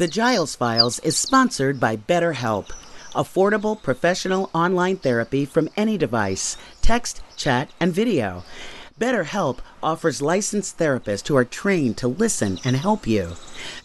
The Giles Files is sponsored by BetterHelp, affordable professional online therapy from any device, text, chat, and video. BetterHelp offers licensed therapists who are trained to listen and help you.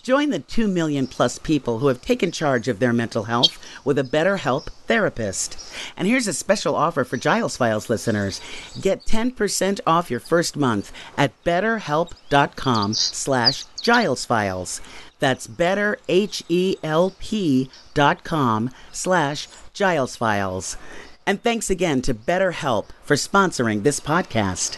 Join the 2 million plus people who have taken charge of their mental health with a BetterHelp therapist. And here's a special offer for Giles Files listeners. Get 10% off your first month at betterhelp.com slash Giles Files. That's betterhelp.com slash Giles Files. And thanks again to BetterHelp for sponsoring this podcast.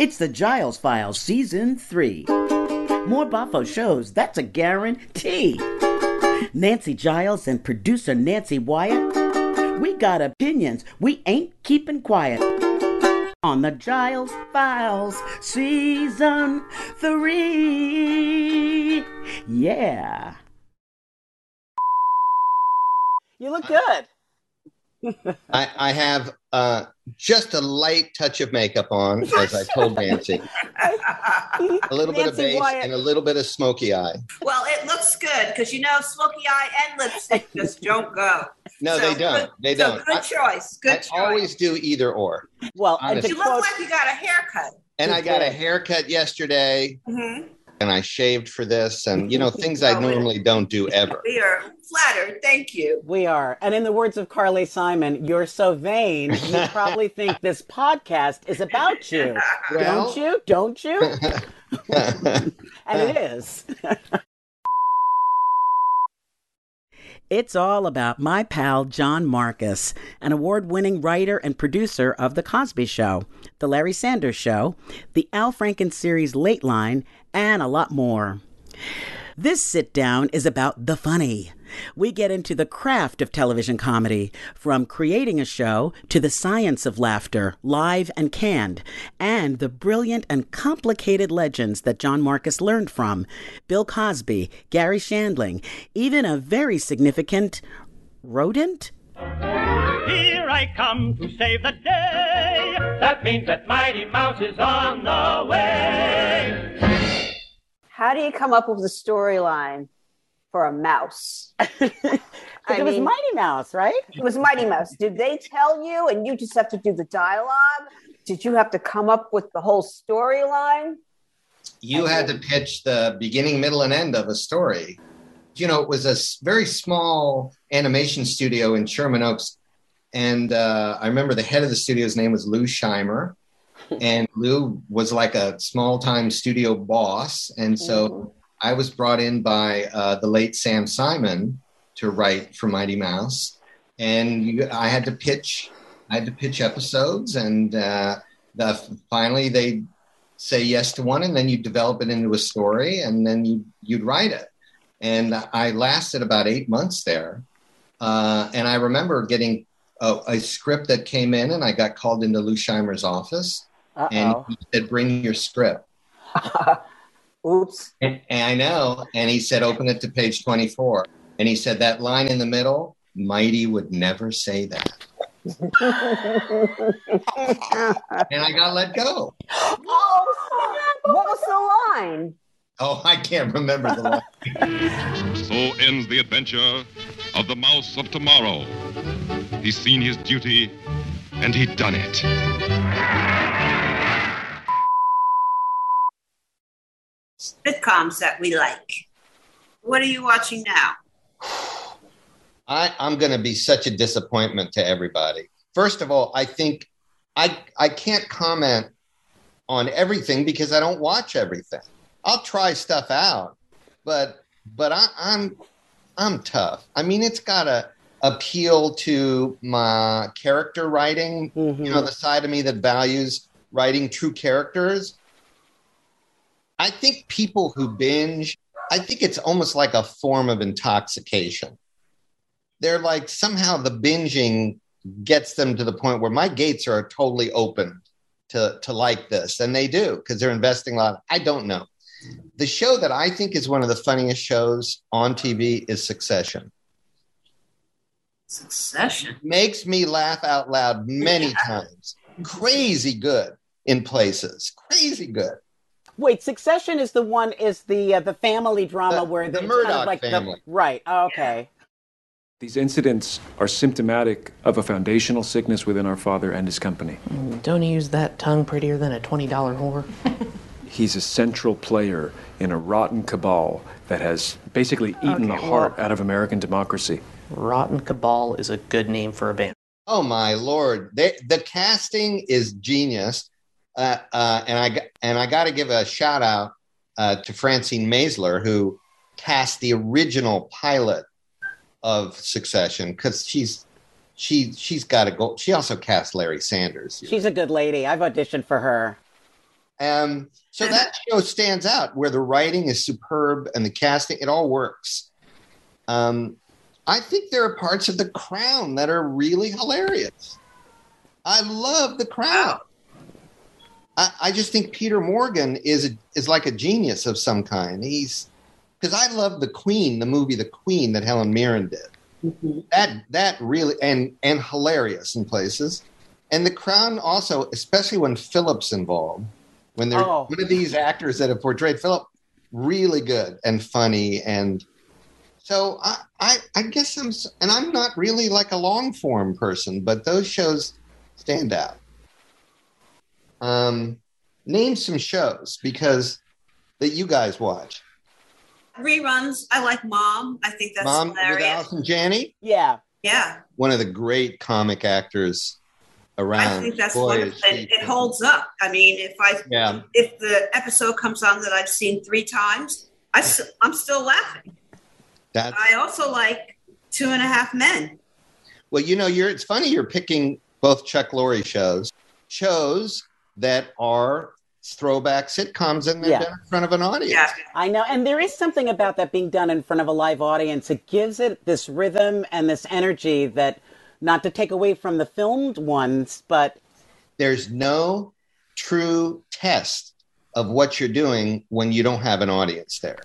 It's the Giles Files Season 3. More Boffo shows, that's a guarantee. Nancy Giles and producer Nancy Wyatt. We got opinions, we ain't keeping quiet. On the Giles Files Season 3. Yeah. You look good. I, I have uh, just a light touch of makeup on, as I told Nancy. a little bit of base Wyatt. and a little bit of smoky eye. Well, it looks good because you know smoky eye and lipstick just don't go. No, So they don't. good- they so don't. Good I, choice. Good I choice. always do either or. Well, and you look like you got a haircut. And You I got a haircut yesterday, Mhm. And I shaved for this, and you know things I normally don't do ever. We are flattered. Thank you. we are. And in the words of Carly Simon, you're so vain, you probably think this podcast is about you. Well- don't you? Don't you? And it is. It's all about my pal John Markus, an award winning writer and producer of The Cosby Show, The Larry Sanders Show, The Al Franken series Lateline, and a lot more. This sit down is about the funny. We get into the craft of television comedy, from creating a show to the science of laughter, live and canned, and the brilliant and complicated legends that John Markus learned from Bill Cosby, Garry Shandling, even a very significant rodent? Here I come to save the day. That means that Mighty Mouse is on the way. How do you come up with a storyline for a mouse? Because I it was Mighty Mouse, right? It was Mighty Mouse. Did they tell you and you just have to do the dialogue? Did you have to come up with the whole storyline? you had to pitch the beginning, middle, and end of a story. You know, it was a very small animation studio in Sherman Oaks. And uh, I remember the head of the studio's name was Lou Scheimer. And Lou was like a small time studio boss. And so I was brought in by uh, the late Sam Simon to write for Mighty Mouse. And you, I had to pitch, I had to pitch episodes. And uh, the, finally they say yes to one and then you develop it into a story and then you you'd write it and i lasted about eight months there uh, and i remember getting a, a script that came in and i got called into lou scheimer's office and Uh-oh. he said bring your script Oops. and, and i know and he said open it to page 24 and he said that line in the middle mighty would never say that and i got let go oh, what was the line? oh i can't remember the line So ends the adventure of the Mouse of Tomorrow. He's seen his duty, and he done it. Sitcoms that we like. What are you watching now? I, I'm going to be such a disappointment to everybody. First of all, I think I I can't comment on everything because I don't watch everything. I'll try stuff out, but but I, I'm I'm tough. I mean, it's got to appeal to my character writing. Mhm. You know, the side of me that values writing true characters. I think people who binge, I think it's almost like a form of intoxication. They're like somehow the binging gets them to the point where my gates are totally open to to like this and they do because they're investing a lot. I don't know. The show that i think is one of the funniest shows on tv is succession. Succession. makes me laugh out loud many times. Crazy good in places. Crazy good Wait, Succession is the one is the uh, the family drama The- where the it's Murdoch kind of like family. the right. Oh, okay. These incidents are symptomatic of a foundational sickness within our father and his company. Don't you use that tongue prettier than a $20 whore? He's a central player in a rotten cabal that has basically eaten the heart well- out of American democracy. Rotten Cabal is a good name for a band. Oh my lord! They, the casting is genius, uh, uh, and I and I got to give a shout out uh, to Francine Maisler who cast the original pilot of Succession because she's she she's got a go. She also cast Larry Sanders. She's a good lady. I've auditioned for her. Um, so that show stands out where the writing is superb and the casting, it all works. Um, I think there are parts of The Crown that are really hilarious. I love The Crown. I, I just think Peter Morgan is is like a genius of some kind. He's because I love The Queen, the movie The Queen that Helen Mirren did. Mm-hmm. That that really and and hilarious in places. And The Crown also, especially when Philip's involved, when they're Oh. one of these actors that have portrayed Philip, really good and funny and so I, I I guess I'm and I'm not really like a long form person, but those shows stand out. Um, name some shows because that you guys watch. Reruns. I like Mom. I think that's Mom with hilarious. Allison Janney, Yeah. Yeah, one of the great comic actors around. I think that's Boy, wonderful. is she- it holds up. I mean, if I Yeah, if the episode comes on that I've seen three times, I I'm still laughing. that's I also like Two and a Half Men. Well, you know, you're it's funny you're picking both Chuck Lorre shows, shows that are throwback sitcoms and they're Yeah. done in front of an audience. Yeah, I know, and there is something about that being done in front of a live audience. It gives it this rhythm and this energy that, not to take away from the filmed ones, but There's no true test of what you're doing when you don't have an audience there.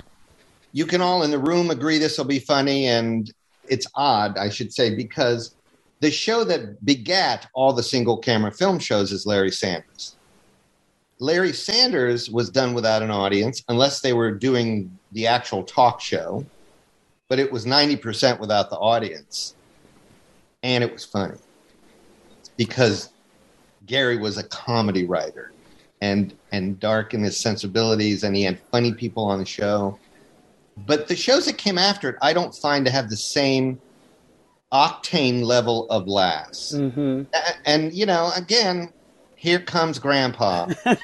You can all in the room agree this will be funny, and it's odd, I should say, because the show that begat all the single camera film shows is Larry Sanders. Larry Sanders was done without an audience, unless they were doing the actual talk show, but it was 90% without the audience. And it was funny because Garry was a comedy writer and and dark in his sensibilities and he had funny people on the show. But the shows that came after it, I don't find to have the same octane level of laughs. hmm And you know, again, here comes grandpa.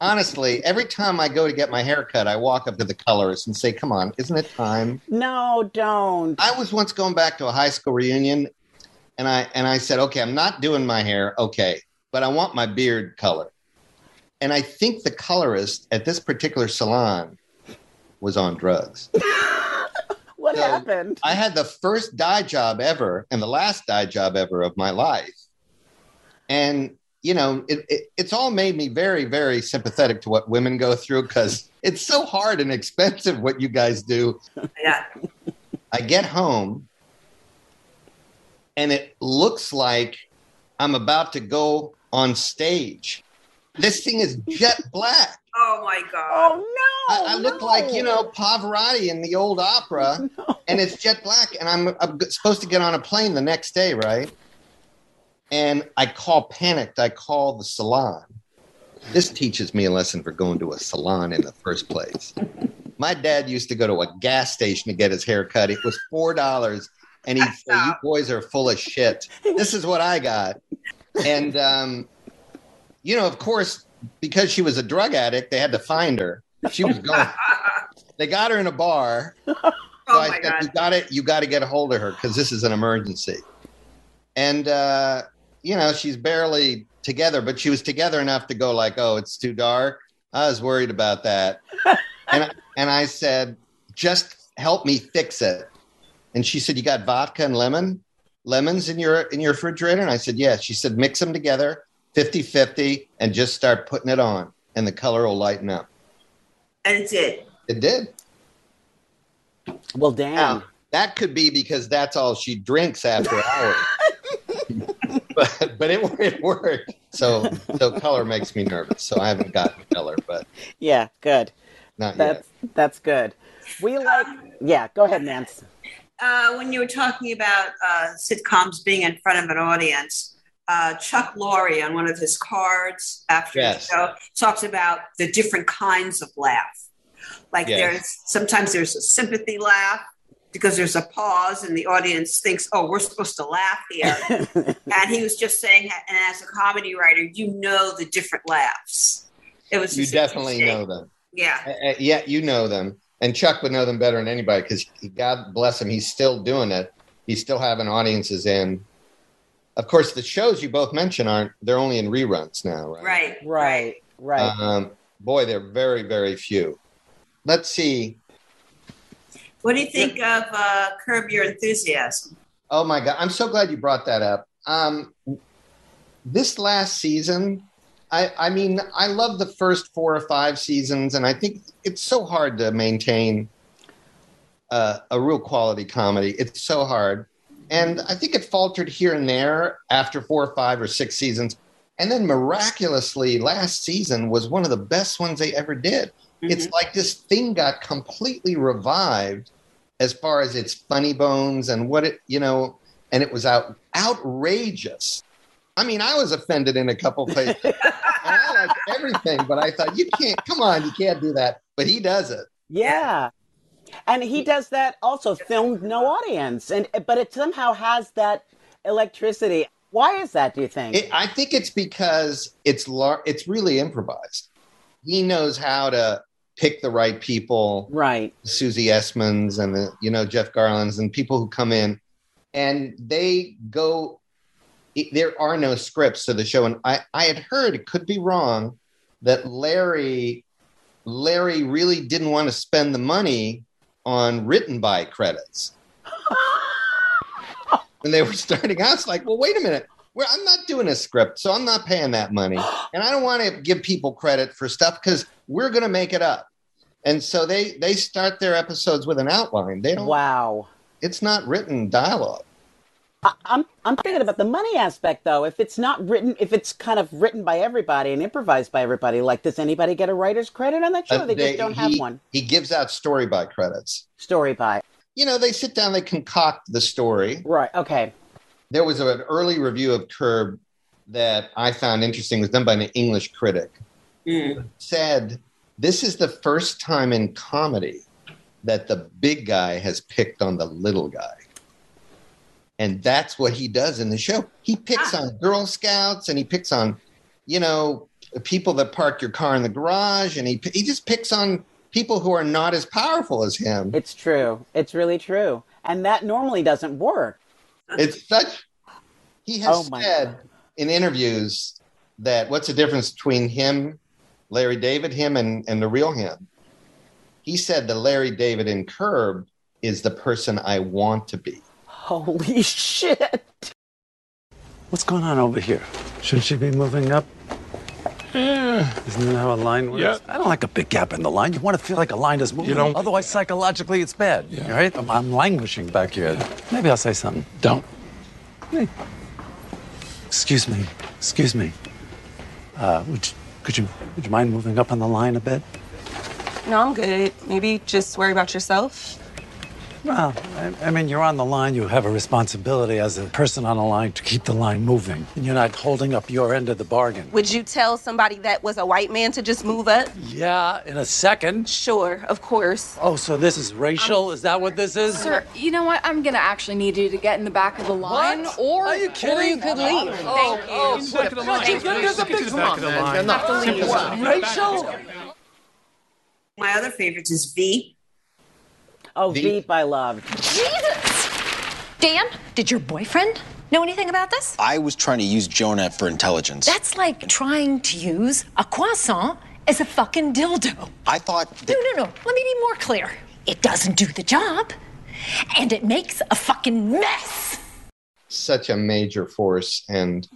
Honestly, every time I go to get my hair cut, I walk up to the colorist and say, Come on, isn't it time? no, don't. I was once going back to a high school reunion and I and I said, Okay, I'm not doing my hair, okay, but I want my beard color. And I think the colorist at this particular salon was on drugs. what so- happened? I had the first dye job ever and the last dye job ever of my life. And, you know, it, it, it's all made me very, very sympathetic to what women go through because it's so hard and expensive what you guys do. yeah. I get home and it looks like I'm about to go on stage. This thing is jet black. Oh my God. oh no! I, I look no. like, you know, Pavarotti in the old opera. and it's jet black and I'm, I'm supposed to get on a plane the next day right and i call panicked i call the salon this teaches me a lesson for going to a salon in the first place my dad used to go to a gas station to get his hair cut it was four dollars and he'd say you boys are full of shit this is what i got and um, you know of course because she was a drug addict they had to find her she was going they got her in a bar so oh I my said, God. "You got it. You got to get a hold of her because this is an emergency." And uh, you know, she's barely together, but she was together enough to go like, "Oh, it's too dark." I was worried about that, and and I said, "Just help me fix it." And she said, "You got vodka and lemon, lemons in your in your refrigerator?" And I said, "Yeah." She said, "Mix them together, 50-50, and just start putting it on, and the color will lighten up." and it did. It did. Well, damn. Now, that could be because that's all she drinks after hours. but but it, it worked. So so color makes me nervous. So I haven't gotten color, but Yeah, good. not That's that's good. We like. Yeah, go ahead, Nance. Uh, when you were talking about uh, sitcoms being in front of an audience, uh, Chuck Lorre on one of his cards after Yes. the show talks about the different kinds of laugh. Like Yes. there's sometimes there's a sympathy laugh because there's a pause and the audience thinks, "Oh, we're supposed to laugh here." and he was just saying, and as a comedy writer, you know the different laughs. It was. You definitely know them. Yeah. Uh, yeah, you know them, and Chuck would know them better than anybody because God bless him, he's still doing it. He's still having audiences in. Of course, the shows you both mentioned aren't. They're only in reruns now, right? Right. Right, right. Um, boy, they're very, very few. Let's see. What do you think of uh, Curb Your Enthusiasm? Oh my God. I'm so glad you brought that up. Um, this last season, I, I mean, I love the first four or five seasons, and I think it's so hard to maintain uh, a real quality comedy. It's so hard. And I think it faltered here and there after four or five or six seasons. And then miraculously, last season was one of the best ones they ever did. Mm-hmm. It's like this thing got completely revived as far as its funny bones and what it, you know, and it was out outrageous. I mean, I was offended in a couple places. and I like everything, but I thought you can't. Come on, you can't do that. But he does it. Yeah. And he does that also filmed no audience and but it somehow has that electricity. Why is that, do you think? It, I think it's because it's lar- it's really improvised. He knows how to pick the right people, right. Susie Essman's and the you know Jeff Garlin's and people who come in, and they go. it- there are no scripts to the show, and I I had heard it could be wrong that Larry Larry really didn't want to spend the money on written by credits. when they were starting out, it's like, well, wait a minute. I'm not doing a script, so I'm not paying that money. And I don't want to give people credit for stuff because we're going to make it up. And so they they start their episodes with an outline. They don't. Wow. It's not written dialogue. I, I'm I'm thinking about the money aspect though. If it's not written, if it's kind of written by everybody and improvised by everybody, like does anybody get a writer's credit on that show? Uh, they, they- just don't he, have one. He gives out story by credits. Story by. You know, they sit down, they concoct the story. Right. Okay. There was an early review of Curb that I found interesting. It was done by an English critic. Said this is the first time in comedy that the big guy has picked on the little guy. And that's what he does in the show. He picks ah. on Girl Scouts and he picks on, you know, people that park your car in the garage and he he just picks on people who are not as powerful as him. It's true. It's really true. And that normally doesn't work. It's such he has Oh my said in interviews that what's the difference between him, Larry David, him and, and the real him? He said the Larry David in Curb is the person I want to be. Holy shit. What's going on over here? Shouldn't she be moving up? Isn't that how a line works? Yeah. I don't like a big gap in the line. You want to feel like a line is moving. You don't- Otherwise, psychologically, it's bad. All right? I'm, I'm languishing back here. Maybe I'll say something. Don't. Hey. Excuse me. Excuse me. Uh, would you, could you would you mind moving up on the line a bit? No, I'm good. Maybe just worry about yourself. Well, I, I mean, you're on the line. You have a responsibility as a person on the line to keep the line moving. And you're not holding up your end of the bargain. Would you tell somebody that was a white man to just move up? Yeah, in a second. Sure, of course. Oh, so this is racial? Um, is that what this is? Sir, you know what? I'm gonna actually need you to get in the back of the line, or Are you kidding? or you could leave. Oh, Thank oh, you. back of the line. Thank you. There's a big- Come on, man. You have to leave. Racial? My other favorites is V. Oh, Veep, I loved. Jesus! Dan, did your boyfriend know anything about this? I was trying to use Jonah for intelligence. That's like trying to use a croissant as a fucking dildo. I thought No, no, no. Let me be more clear. It doesn't do the job, and it makes a fucking mess. Such a major force and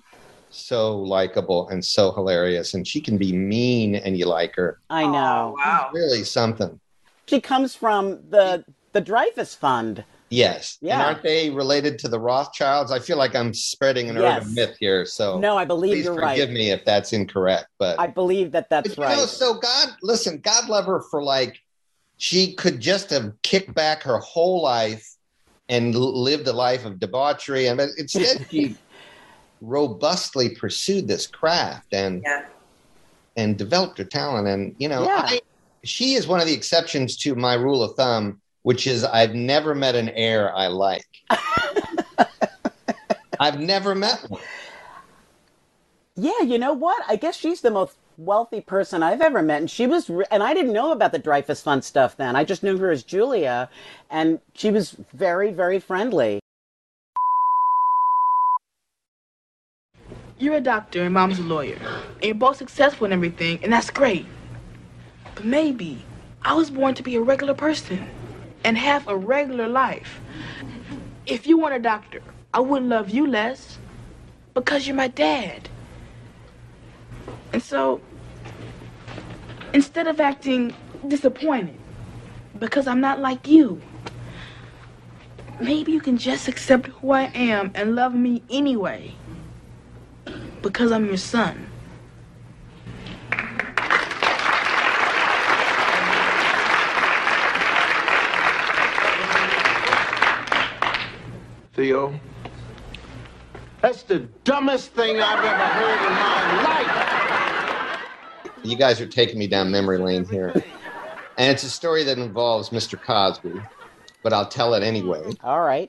so likable and so hilarious. And she can be mean and you like her. I know. Oh, wow. Really something. She comes from the the Dreyfus Fund. Yes. Yeah. And aren't they related to the Rothschilds? I feel like I'm spreading an Yes. urban myth here. So No, I believe you're forgive right. Forgive me if that's incorrect. But I believe that that's But, you right. know, so God, listen, God love her for like, she could just have kicked back her whole life and lived a life of debauchery. And instead, she robustly pursued this craft and and developed her talent. And you know, Yeah. I, she is one of the exceptions to my rule of thumb, which is I've never met an heir I like. I've never met one. Yeah, you know what? I guess she's the most wealthy person I've ever met, and she was. Re- and I didn't know about the Dreyfus Fund stuff then. I just knew her as Julia, and she was very, very friendly. You're a doctor and mom's a lawyer. And you're both successful and everything, and that's great. But maybe I was born to be a regular person and have a regular life. If you weren't a doctor, I wouldn't love you less because you're my dad. And so, instead of acting disappointed because I'm not like you, maybe you can just accept who I am and love me anyway because I'm your son. Theo, that's the dumbest thing I've ever heard in my life. You guys are taking me down memory lane here. And it's a story that involves Mr. Cosby, but I'll tell it anyway. All right.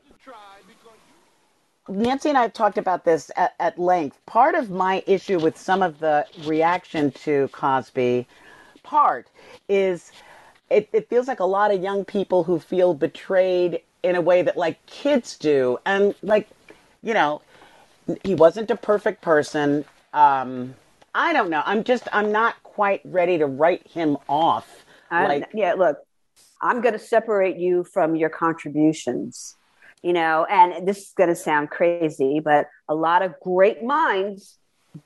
Nancy and I have talked about this at, at length. Part of my issue with some of the reaction to Cosby, part is it, it feels like a lot of young people who feel betrayed in a way that like kids do. And like, you know, he wasn't a perfect person. Um, I don't know. I'm just, I'm not quite ready to write him off. I, like, yeah, look, I'm going to separate you from your contributions. You know, and this is going to sound crazy, but a lot of great minds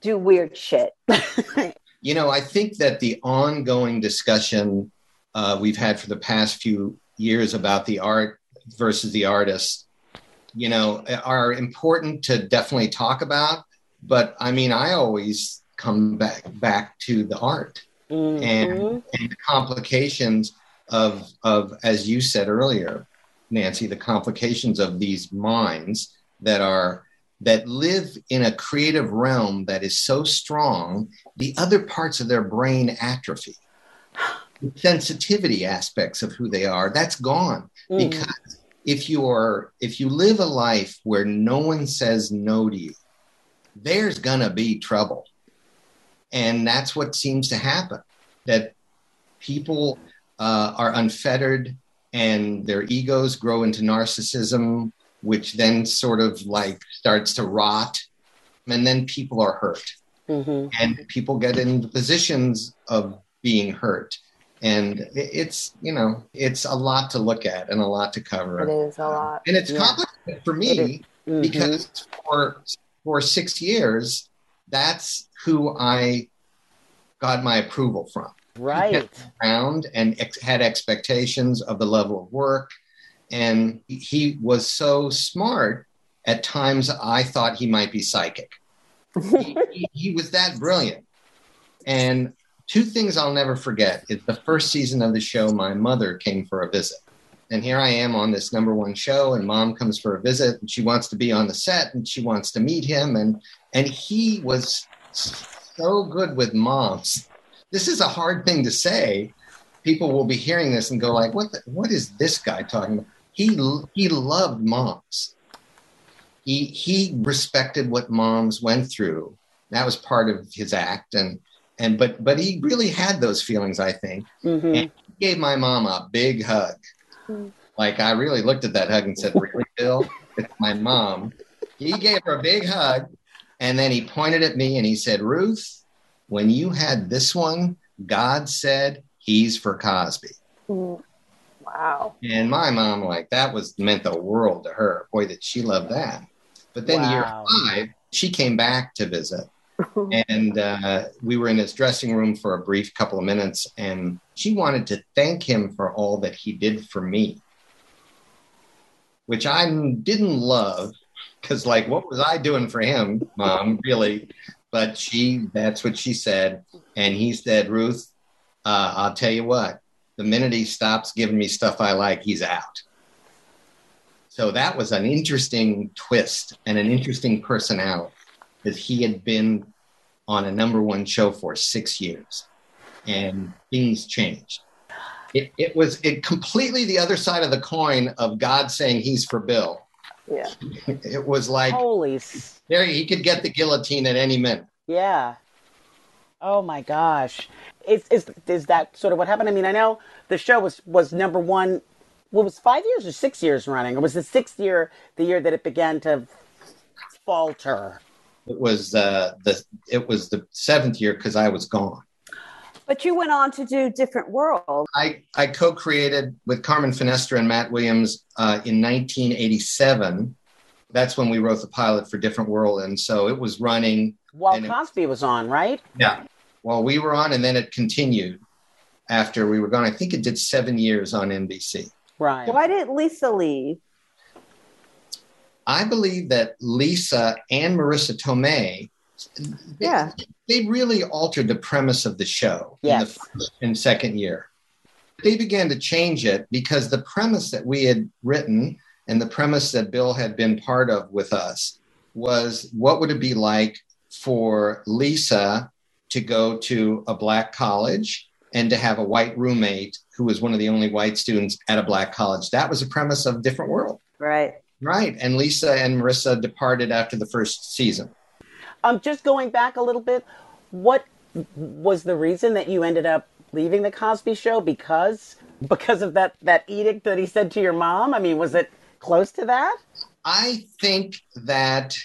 do weird shit. You know, I think that the ongoing discussion uh, we've had for the past few years about the art versus the artist, you know, are important to definitely talk about. But I mean, I always come back back to the art and, and the complications of of as you said earlier, Nancy, the complications of these minds that are that live in a creative realm that is so strong, the other parts of their brain atrophy. The sensitivity aspects of who they are, that's gone. Mm. Because if you are if you live a life where no one says no to you, there's gonna be trouble. And that's what seems to happen. That people uh, are unfettered and their egos grow into narcissism, which then sort of like starts to rot. And then people are hurt. Mm-hmm. And people get into positions of being hurt. And it's, you know, it's a lot to look at and a lot to cover. It is a lot. And it's Yeah. complicated for me is. Mm-hmm. because for for six years, that's who I got my approval from. Right. Around and ex- had expectations of the level of work, and he was so smart. At times, I thought he might be psychic. he, he- he was that brilliant. And two things I'll never forget is the first season of the show, my mother came for a visit. And here I am on this number one show, and mom comes for a visit, and she wants to be on the set, and she wants to meet him, and and he was so good with moms. This is a hard thing to say. People will be hearing this and go like, "What? The, what is this guy talking about?" He he loved moms. He he respected what moms went through. That was part of his act, and and but but he really had those feelings. I think. Mm-hmm. And he gave my mom a big hug. Like I really looked at that hug and said, "Really, Bill? It's my mom." He gave her a big hug, and then he pointed at me and he said, "Ruth, when you had this one, God said he's for Cosby." Wow. And my mom, like that was meant the world to her. Boy, that she loved that. But then Wow. year five, she came back to visit. and uh, we were in his dressing room for a brief couple of minutes, and she wanted to thank him for all that he did for me. which I didn't love because, like, what was I doing for him, mom? Really? But she, that's what she said. And he said, Ruth, uh, I'll tell you what, the minute he stops giving me stuff I like, he's out. So that was an interesting twist and an interesting personality because he had been on a number one show for six years and things changed. It, it was it completely the other side of the coin of God saying he's for Bill. Yeah. It was like Holy. there he could get the guillotine at any minute. Yeah. Oh my gosh. Is, is is that sort of what happened? I mean, I know the show was was number one. What was five years or six years running? Or was the sixth year the year that it began to falter? It was uh, the it was the seventh year because I was gone. But you went on to do Different World. I, I co-created with Carmen Finestra and Matt Williams uh, in 1987. That's when we wrote the pilot for Different World, and so it was running. While and it- Cosby was on, right? yeah, while we were on, and then it continued after we were gone. I think it did seven years on NBC. Right. Why did Lisa leave? I believe that Lisa and Marisa Tomei, they, Yeah. they really altered the premise of the show in the first and second year. They began to change it because the premise that we had written and the premise that Bill had been part of with us was what would it be like for Lisa to go to a black college and to have a white roommate who was one of the only white students at a black college? That was a premise of Different World. Right. Right. And Lisa and Marisa departed after the first season. Um, just going back a little bit, what was the reason that you ended up leaving the Cosby Show? Because because of that that edict that he said to your mom. I mean, was it close to that? I think that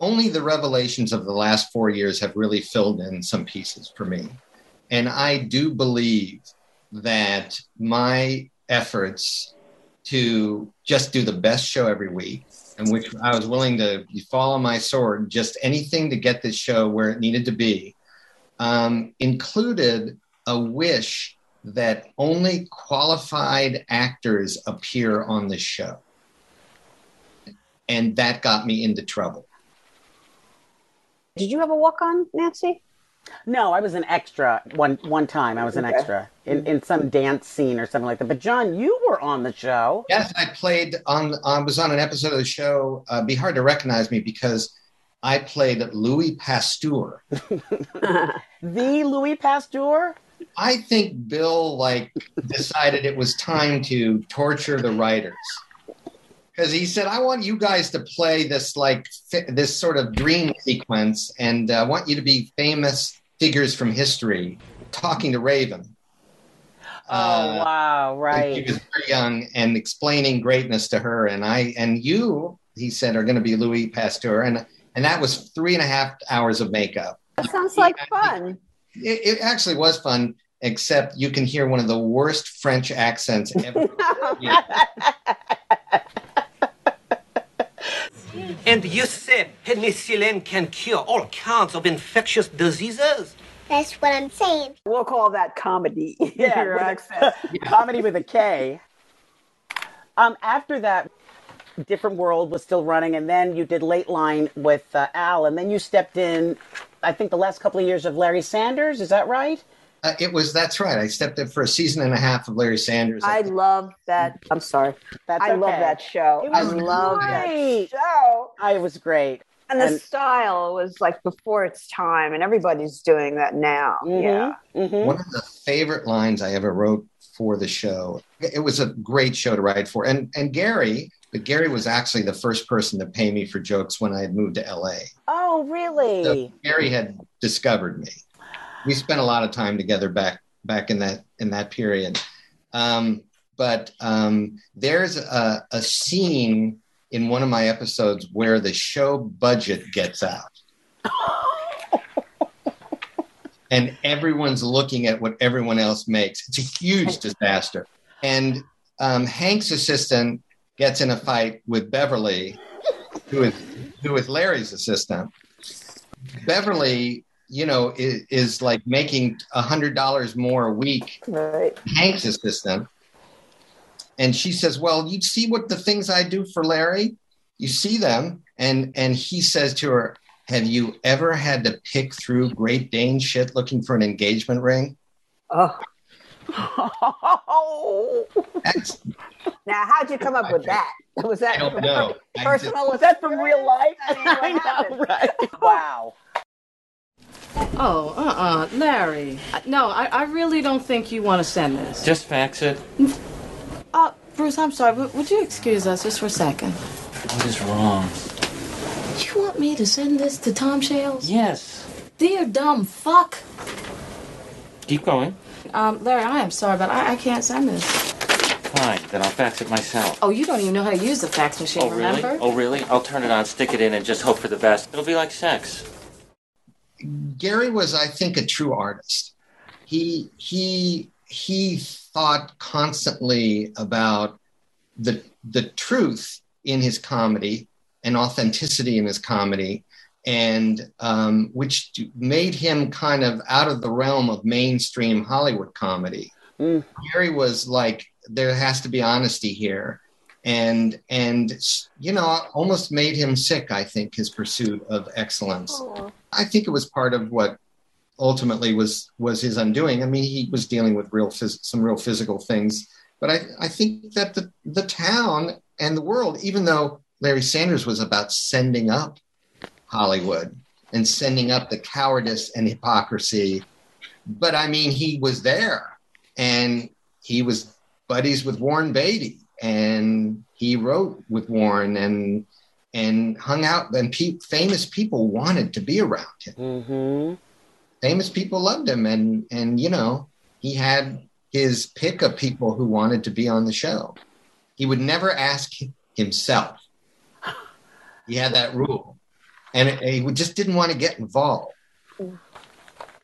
only the revelations of the last four years have really filled in some pieces for me. And I do believe that my efforts to just do the best show every week, and which I was willing to follow my sword, just anything to get this show where it needed to be, um, included a wish that only qualified actors appear on the show. And that got me into trouble. Did you have a walk on, Nancy? No, I was an extra one one time. I was an Okay. extra in, in some dance scene or something like that. But John, you were on the show. Yes, I played on. I was on an episode of the show. Uh, be hard to recognize me because I played Louis Pasteur. the Louis Pasteur. I think Bill like decided it was time to torture the writers because he said, "I want you guys to play this like fi- this sort of dream sequence, and uh, I want you to be famous figures from history talking to Raven." Oh wow! Right. She was very young and explaining greatness to her, and I and you, he said, are going to be Louis Pasteur, and and that was three and a half hours of makeup. That sounds like fun. It, it actually was fun, except you can hear one of the worst French accents ever. And you say penicillin can cure all kinds of infectious diseases? That's what I'm saying. We'll call that comedy. Yeah, Your with comedy with a K. Um, after that, Different World was still running, and then you did Lateline with uh, Al, and then you stepped in. I think the last couple of years of Larry Sanders. Is that right? Uh, it was that's right. I stepped in for a season and a half of Larry Sanders. I love that. I'm sorry. That's I love that show. It I love great. that show. I was great. And the And- style was like before its time, and everybody's doing that now. Yeah. Mm-hmm. One of the favorite lines I ever wrote for the show. It was a great show to write for, and and Garry. But Garry was actually the first person to pay me for jokes when I had moved to LA. Oh, really? So Garry had discovered me. We spent a lot of time together back back in that in that period. Um, but um, there's a, a scene in one of my episodes where the show budget gets out. and everyone's looking at what everyone else makes. It's a huge disaster. And um, Hank's assistant gets in a fight with Beverly, who is who is Larry's assistant. Beverly, you know, is, is like making a hundred dollars more a week. Right. Hank's assistant, and she says, "Well, you see what the things I do for Larry? You see them." And and he says to her, "Have you ever had to pick through Great Dane shit looking for an engagement ring?" Oh. now, how'd you come up with that? Was that I don't know. I personal? Was that from real life? I mean, I know, right? Wow. Oh, uh-uh, Larry. No, I, I really don't think you want to send this. Just fax it. Uh, Bruce, I'm sorry, but would you excuse us just for a second? What is wrong? You want me to send this to Tom Shales? Yes. Dear dumb fuck. Keep going. Um, Larry, I am sorry, but I, I can't send this. Fine, then I'll fax it myself. Oh, you don't even know how to use the fax machine, Oh, really? remember? Oh, really? I'll turn it on, stick it in, and just hope for the best. It'll be like sex. Garry was, I think, a true artist. He he he thought constantly about the the truth in his comedy and authenticity in his comedy, and um, which made him kind of out of the realm of mainstream Hollywood comedy. Garry was like, there has to be honesty here. And and you know, almost made him sick. I think his pursuit of excellence. Oh. I think it was part of what ultimately was was his undoing. I mean, he was dealing with real phys- some real physical things, but I I think that the the town and the world, even though Larry Sanders was about sending up Hollywood and sending up the cowardice and hypocrisy, but I mean, he was there and he was buddies with Warren Beatty and he wrote with Warren and and hung out and pe- famous people wanted to be around him. Mm-hmm. famous people loved him and and you know he had his pick of people who wanted to be on the show. He would never ask himself. He had that rule. And it- he just didn't want to get involved.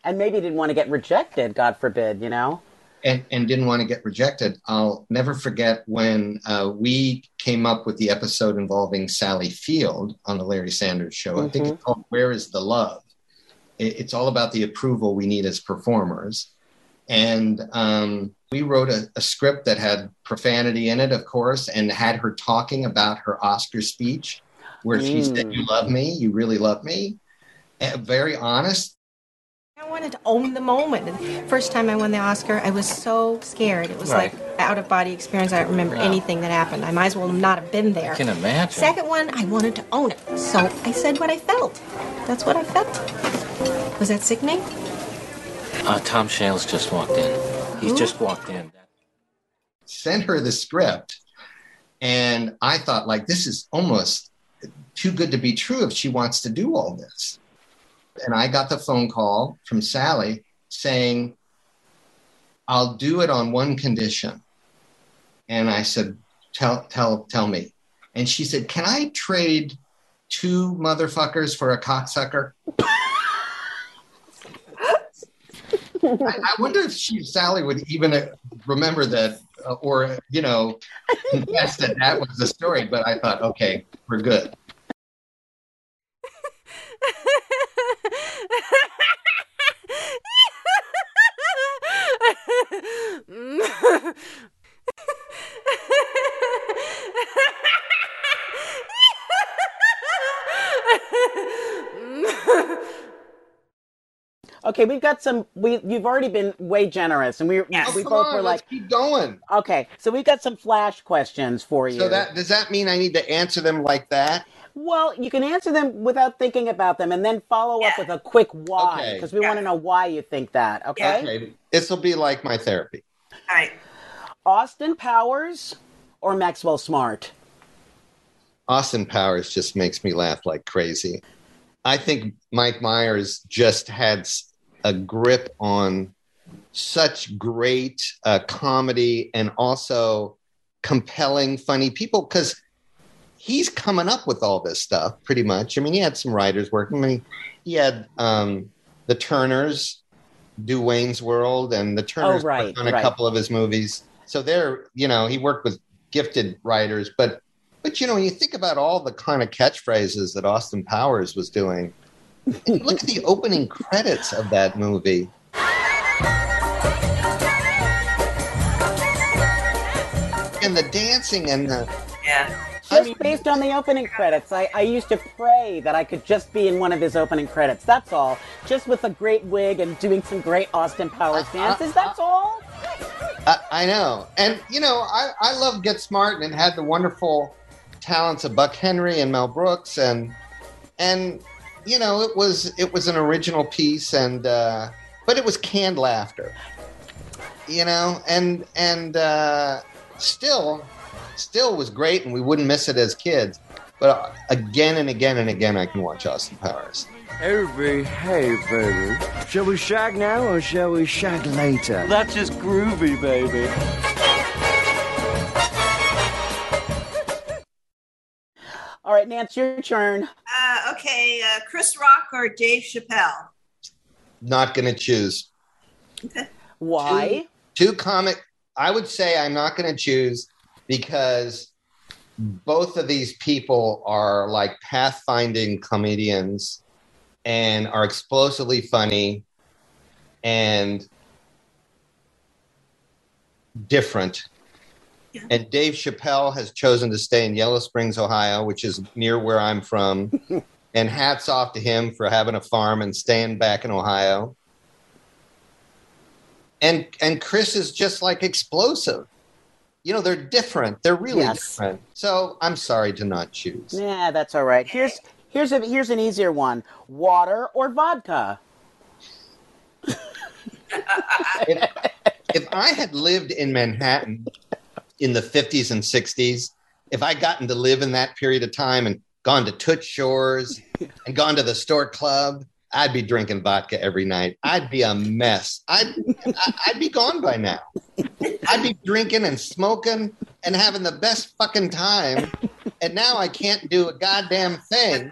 And maybe he didn't want to get rejected, God forbid, you know? And, and didn't want to get rejected. I'll never forget when uh, we came up with the episode involving Sally Field on the Larry Sanders show. I think it's called Where is the Love? It- it's all about the approval we need as performers. And um, we wrote a, a script that had profanity in it, of course, and had her talking about her Oscar speech, where she said, Mm. You love me, you really love me. Very honest. I wanted to own the moment. And First time I won the Oscar, I was so scared. It was Right. like out of body experience. I don't remember Wow. anything that happened. I might as well not have been there. I can imagine. Second one, I wanted to own it. So I said what I felt. That's what I felt. Was that sickening? Uh, Tom Shales just walked in. He's Who? just walked in. sent her the script and i thought like this is almost too good to be true if she wants to do all this and i got the phone call from sally saying i'll do it on one condition and i said tell tell tell me and she said can i trade two motherfuckers for a cocksucker I, I wonder if she, Sally would even uh, remember that uh, or, you know, confess that that was the story. But I thought, okay, we're good. Okay, we've got some. We you've already been way generous, and we we Oh, come both on, were let's like, keep going. Okay, so we've got some flash questions for you. So that does that mean I need to answer them like that? Well, you can answer them without thinking about them, and then follow up with a quick why, Okay. because we want to know why you think that. Okay. Okay, this will be like my therapy. All right. Austin Powers or Maxwell Smart? Austin Powers just makes me laugh like crazy. I think Mike Myers just had a grip on such great uh, comedy and also compelling, funny people because he's coming up with all this stuff pretty much. I mean, he had some writers working. I mean, he had um, the Turners do Wayne's World, and the Turners Oh, right, on a right. couple of his movies. So they're, you know, he worked with gifted writers, but but you know, when you think about all the kind of catchphrases that Austin Powers was doing, look at the opening credits of that movie. and the dancing and the yeah. Just based on the opening credits, I, I used to pray that I could just be in one of his opening credits. That's all. Just with a great wig and doing some great Austin Powers dances. That's all. I, I know, and you know, I I love Get Smart and it had the wonderful talents of Buck Henry and Mel Brooks and and you know it was it was an original piece and uh, but it was canned laughter, you know, and and uh, still still was great and we wouldn't miss it as kids. But again and again and again, I can watch Austin Powers. Hey, baby. Hey, baby. Shall we shag now or shall we shag later? That's just groovy, baby. All right, Nance, your turn. Uh, okay, uh, Chris Rock or Dave Chappelle? Not going to choose. Why? Two, two comic. I would say I'm not going to choose because both of these people are like pathfinding comedians and are explosively funny and different. And Dave Chappelle has chosen to stay in Yellow Springs, Ohio, which is near where I'm from. and hats off to him for having a farm and staying back in Ohio. And and Chris is just like explosive. You know, they're different. They're really Yes. different. So I'm sorry to not choose. Yeah, that's all right. Here's here's a here's an easier one: water or vodka. if, if I had lived in Manhattan in the 50s and 60s, if I'd gotten to live in that period of time and gone to Toots Shor's and gone to the Stork Club, I'd be drinking vodka every night. I'd be a mess. I'd I'd be gone by now. I'd be drinking and smoking and having the best fucking time. And now I can't do a goddamn thing.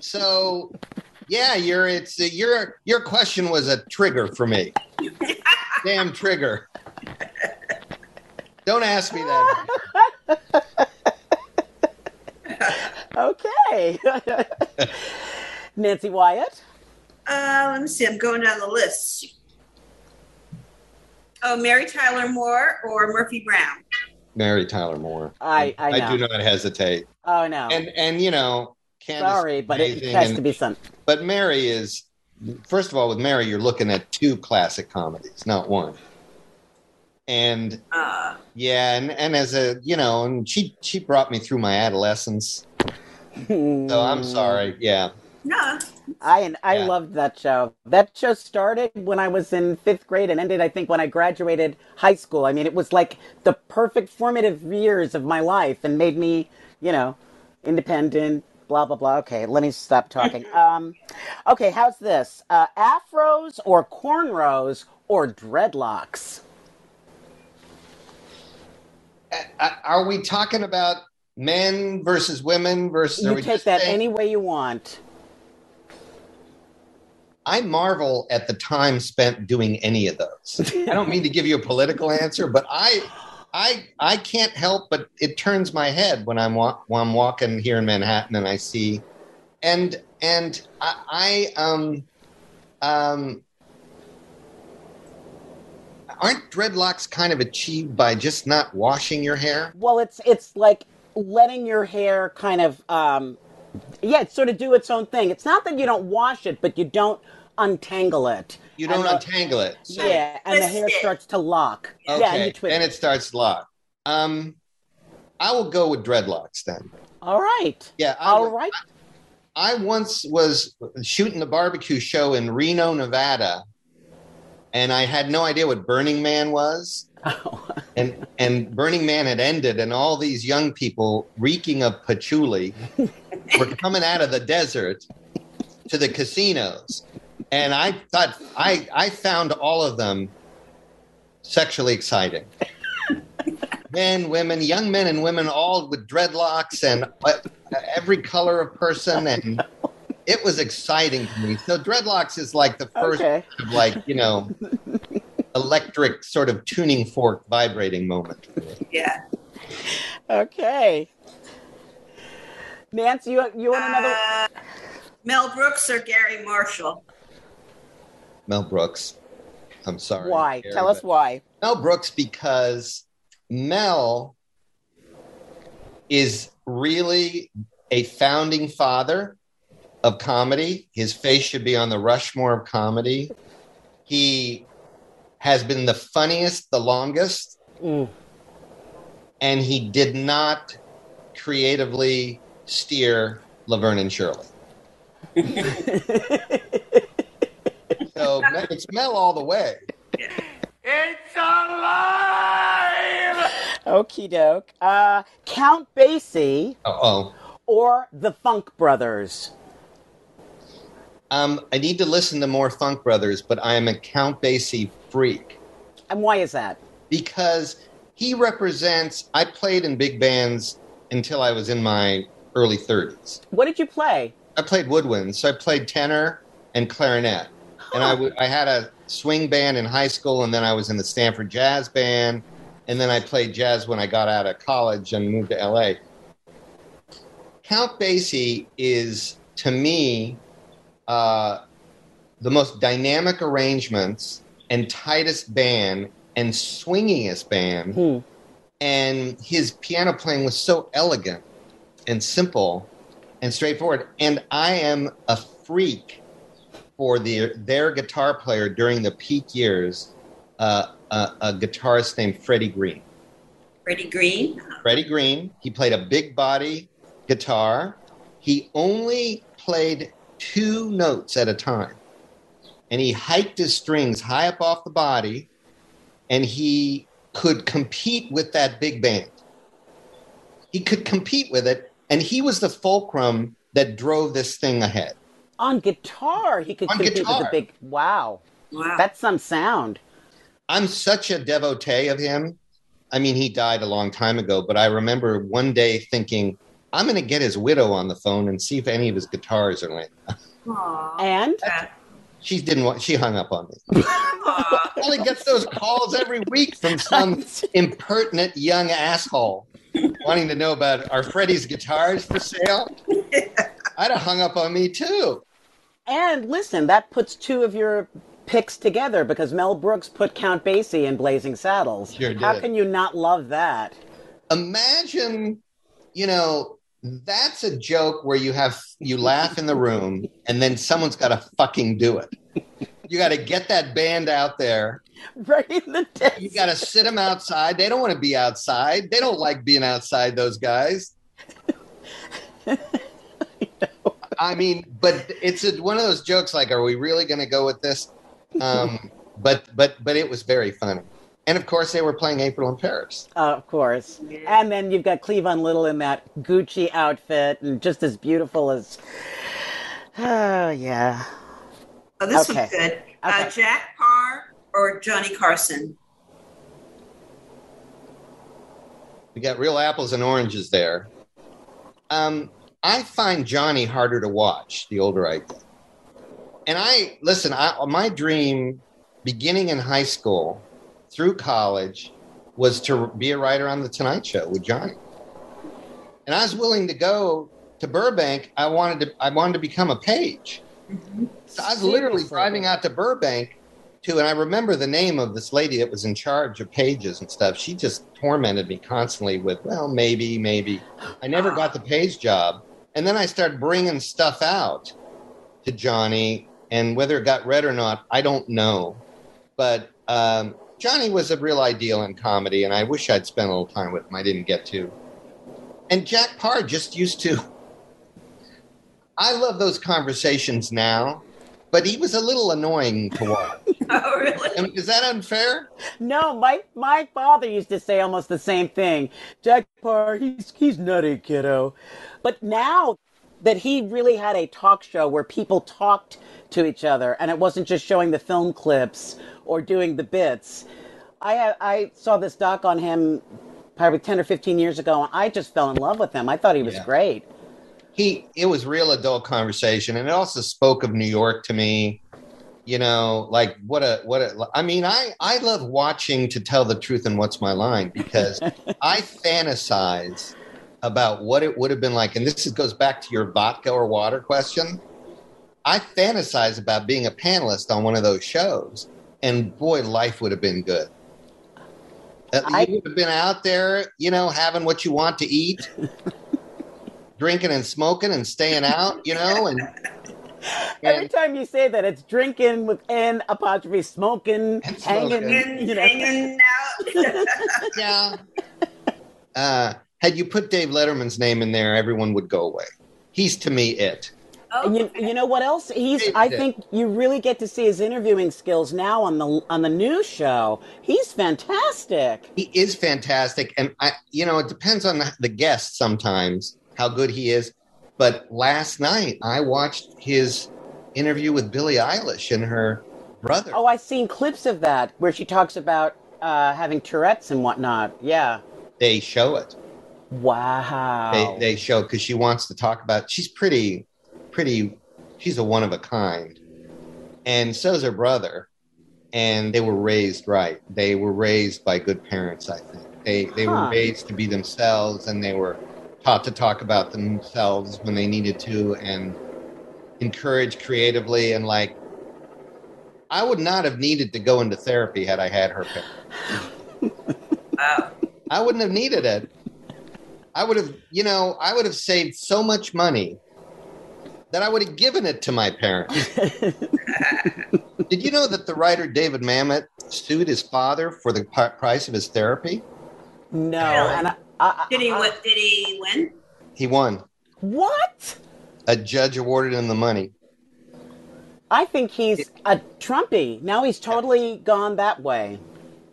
So, yeah, your it's your your question was a trigger for me. Damn trigger. Don't ask me that. Okay. Nancy Wyatt. Uh, let me see. I'm going down the list. Oh, Mary Tyler Moore or Murphy Brown? Mary Tyler Moore. I I know. I do not hesitate. Oh no. And and you know, Candace Sorry, but it has and- to be some. But Mary is first of all with Mary, you're looking at two classic comedies, not one. And Uh, yeah, and, and as a you know, and she she brought me through my adolescence. So I'm sorry. Yeah. no. I I loved that show. That show started when I was in fifth grade and ended, I think, when I graduated high school. I mean, it was like the perfect formative years of my life and made me, you know, independent. Blah blah blah. Okay, let me stop talking. um, okay, how's this? Uh, afros or cornrows or dreadlocks? Are we talking about men versus women versus? You take that saying- any way you want. I marvel at the time spent doing any of those. I don't mean to give you a political answer, but I, I, I can't help but it turns my head when I'm wa- when I'm walking here in Manhattan and I see, and and I, I um, um, aren't dreadlocks kind of achieved by just not washing your hair? Well, it's it's like letting your hair kind of um yeah, sort of do its own thing. It's not that you don't wash it, but you don't untangle it. You don't the- untangle it. So- yeah, and the hair twist starts to lock. Okay, Yeah, and you twist and it starts to lock. Um, I will go with dreadlocks then. All right. Yeah. I, All right. I once was shooting a barbecue show in Reno, Nevada, and I had no idea what Burning Man was. And and Burning Man had ended, and all these young people reeking of patchouli were coming out of the desert to the casinos. And I thought I I found all of them sexually exciting. Men, women, young men and women, all with dreadlocks and uh, every color of person, and it was exciting to me. So dreadlocks is like the first, Okay. of like you know, electric sort of tuning fork vibrating moment. Yeah. Okay. Nancy, you you want another Uh, Mel Brooks or Garry Marshall? Mel Brooks. I'm sorry. why? Gary, Tell us why. Mel Brooks because Mel is really a founding father of comedy. His face should be on the Rushmore of comedy. He has been the funniest the longest, and he did not creatively steer Laverne and Shirley. so it's Mel all the way. It's alive! Okie doke. Uh, Count Basie Oh, or the Funk Brothers? Um, I need to listen to more Funk Brothers, but I am a Count Basie freak. And why is that? because he represents i played in big bands until i was in my early 30s What did you play? i played woodwind so i played tenor and clarinet and I w- I had a swing band in high school and then i was in the stanford jazz band and then i played jazz when i got out of college and moved to la count basie is to me uh, the most dynamic arrangements and tightest band and swingiest band. And his piano playing was so elegant and simple and straightforward. And I am a freak for the, their guitar player during the peak years, uh, a, a guitarist named Freddie Green. Freddie Green. Freddie Green. He played a big body guitar. He only played two notes at a time. And he hiked his strings high up off the body, and he could compete with that big band. He could compete with it, and he was the fulcrum that drove this thing ahead. On guitar, he could On compete with the big. Wow. Wow. That's some sound. I'm such a devotee of him. I mean, he died a long time ago, but I remember one day thinking, I'm going to get his widow on the phone and see if any of his guitars are laying. And She didn't want. She hung up on me. Only gets those calls every week from some impertinent young asshole wanting to know about are Freddie's guitars for sale. I'd have hung up on me too. And listen, that puts two of your picks together because Mel Brooks put Count Basie in Blazing Saddles. Sure How can you not love that? Imagine, you know, that's a joke where you have you laugh in the room and then someone's got to fucking do it. You got to get that band out there. Right in the desk. You got to sit them outside. They don't want to be outside. They don't like being outside. Those guys. I mean, but it's a, one of those jokes. Like, are we really going to go with this? Um, but but but it was very funny. And of course, they were playing April in Paris. Uh, of course. And then you've got Cleavon Little in that Gucci outfit and just as beautiful as. Oh, yeah. Oh, this Okay. was good. Uh, Jack Paar or Johnny Carson? We got real apples and oranges there. Um, I find Johnny harder to watch the older I get. And I listen. I, my dream, beginning in high school through college, was to be a writer on the Tonight Show with Johnny. And I was willing to go to Burbank. I wanted to. I wanted to become a page. So I was literally driving out to Burbank to, and I remember the name of this lady that was in charge of pages and stuff. She just tormented me constantly with, well, maybe, maybe. I never got the page job. And then I started bringing stuff out to Johnny, and whether it got read or not, I don't know. But um, Johnny was a real ideal in comedy, and I wish I'd spent a little time with him. I didn't get to. And Jack Paar just used to. I love those conversations now, but he was a little annoying to watch. oh, really? Is that unfair? No, my my father used to say almost the same thing. Jack Paar, he's he's nutty, kiddo. But now that he really had a talk show where people talked to each other, and it wasn't just showing the film clips or doing the bits. I I saw this doc on him probably ten or fifteen years ago, and I just fell in love with him. I thought he was Yeah. great. he it was real adult conversation and it also spoke of new york to me you know like what a what a i mean i i love watching to tell the truth and what's my line because i fantasize about what it would have been like and this is, goes back to your vodka or water question i fantasize about being a panelist on one of those shows and boy life would have been good Uh, you would have been out there, you know, having what you want to eat, drinking and smoking and staying out, you know, and Every time you say that, it's drinking with N apostrophe, smoking, hanging, smoking. you know. Hanging out. yeah. Uh, had you put Dave Letterman's name in there, everyone would go away. He's to me it. And you, you know what else? He's. I think you really get to see his interviewing skills now on the on the new show. He's fantastic. He is fantastic, and I, you know, it depends on the, the guest sometimes how good he is. But last night I watched his interview with Billie Eilish and her brother. Oh, I've seen clips of that where she talks about uh, having Tourette's and whatnot. Yeah. They show it. Wow. They they show because she wants to talk about. She's pretty, pretty. She's a one of a kind, and so's her brother. And they were raised right. They were raised by good parents. I think they they Huh. were raised to be themselves, and they were taught to talk about themselves when they needed to, and encouraged creatively. And like, I would not have needed to go into therapy had I had her parents. I wouldn't have needed it. I would have, you know, I would have saved so much money that I would have given it to my parents. Did you know that the writer David Mamet sued his father for the p- price of his therapy? No. And I, I, Did he win? Did he win? He won. what? A judge awarded him the money. I think he's a Trumpy. Now he's totally gone that way.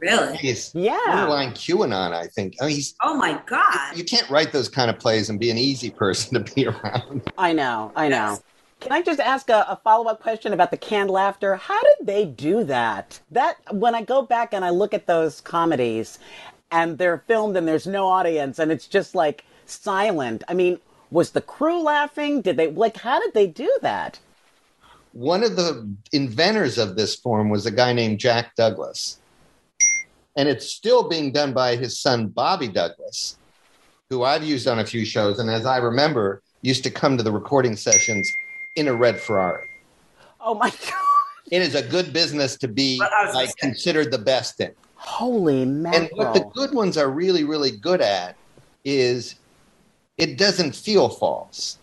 Really? He's Yeah. Underlying QAnon, I think. I mean, he's. Oh my God! You can't write those kind of plays and be an easy person to be around. I know. I know. Can I just ask a, a follow up question about the canned laughter? How did they do that? That when I go back and I look at those comedies, and they're filmed and there's no audience and it's just like silent. I mean, was the crew laughing? Did they like? How did they do that? One of the inventors of this form was a guy named Jack Douglas. And it's still being done by his son, Bobby Douglas, who I've used on a few shows. And as I remember, used to come to the recording sessions in a red Ferrari. Oh my god! It is a good business to be like considered the best in. Holy man! And what the good ones are really, really good at is it doesn't feel false.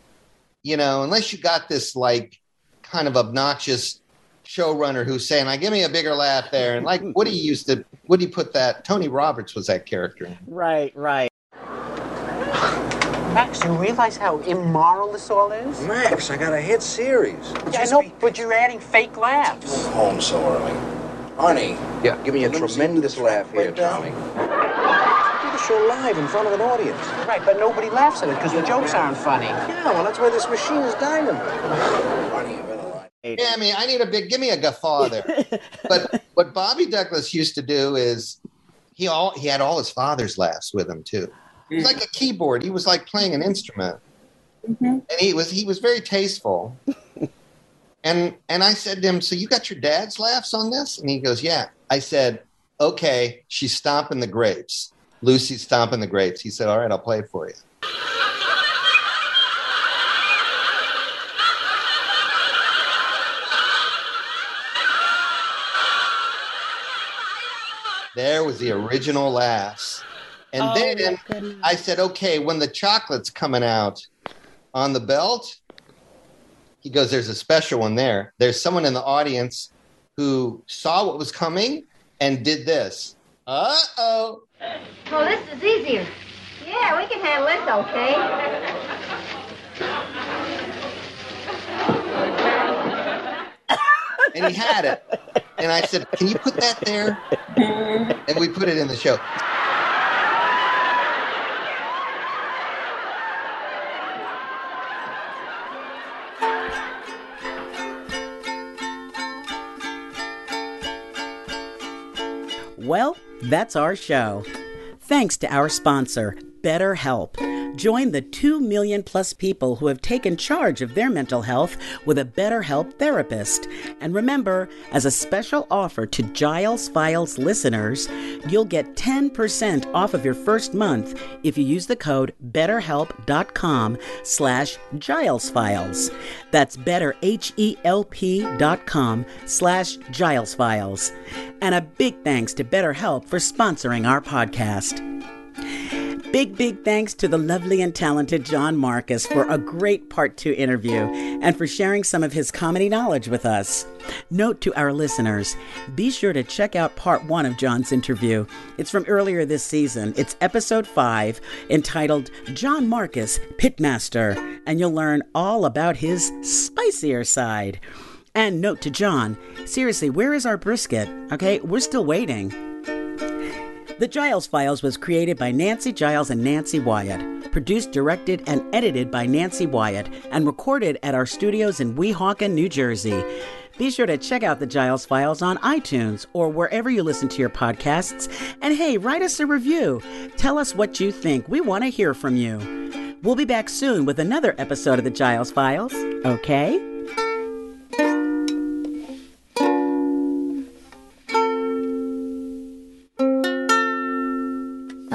You know, unless you got this like kind of obnoxious showrunner who's saying, like, give me a bigger laugh there. And like, what do you used to, what do you put that? Tony Roberts was that character. in. Right, right. Max, you realize how immoral this all is? Max, I got a hit series. Yeah, I know, but you're adding fake laughs. Home so early. Honey, yeah, give me a tremendous laugh here, Tommy. Do the show live in front of an audience. Right, but nobody laughs at it because the jokes aren't funny. Yeah, well, that's why this machine is dynamite. Honey, you better lie. Yeah, I mean, I need a big, give me a guffaw there. but what Bobby Douglas used to do is he all he had all his father's laughs with him too. It was like a keyboard. He was like playing an instrument, mm-hmm. and he was he was very tasteful. and and I said to him, "So you got your dad's laughs on this?" And he goes, "Yeah." I said, "Okay." She's stomping the grapes. Lucy's stomping the grapes. He said, "All right, I'll play it for you." There was the original laughs. And Oh, then. I said, okay, when the chocolate's coming out on the belt, he goes, there's a special one there. There's someone in the audience who saw what was coming and did this. Uh oh. Oh, this is easier. Yeah, we can handle this, okay? And he had it. And I said, can you put that there? And we put it in the show. Well, that's our show. Thanks to our sponsor, BetterHelp. Join the 2 million plus people who have taken charge of their mental health with a BetterHelp therapist. And remember, as a special offer to Giles Files listeners, you'll get 10% off of your first month if you use the code betterhelp.com slash Giles Files. That's betterhelp.com slash Giles Files. And a big thanks to BetterHelp for sponsoring our podcast. Big, big thanks to the lovely and talented John Markus for a great part two interview and for sharing some of his comedy knowledge with us. Note to our listeners be sure to check out part one of John's interview. It's from earlier this season. It's episode five entitled John Markus, Pitmaster, and you'll learn all about his spicier side. And note to John seriously, where is our brisket? Okay, we're still waiting. The Giles Files was created by Nancy Giles and Nancy Wyatt, produced, directed, and edited by Nancy Wyatt, and recorded at our studios in Weehawken, New Jersey. Be sure to check out the Giles Files on iTunes or wherever you listen to your podcasts. And hey, write us a review. Tell us what you think. We want to hear from you. We'll be back soon with another episode of the Giles Files, okay?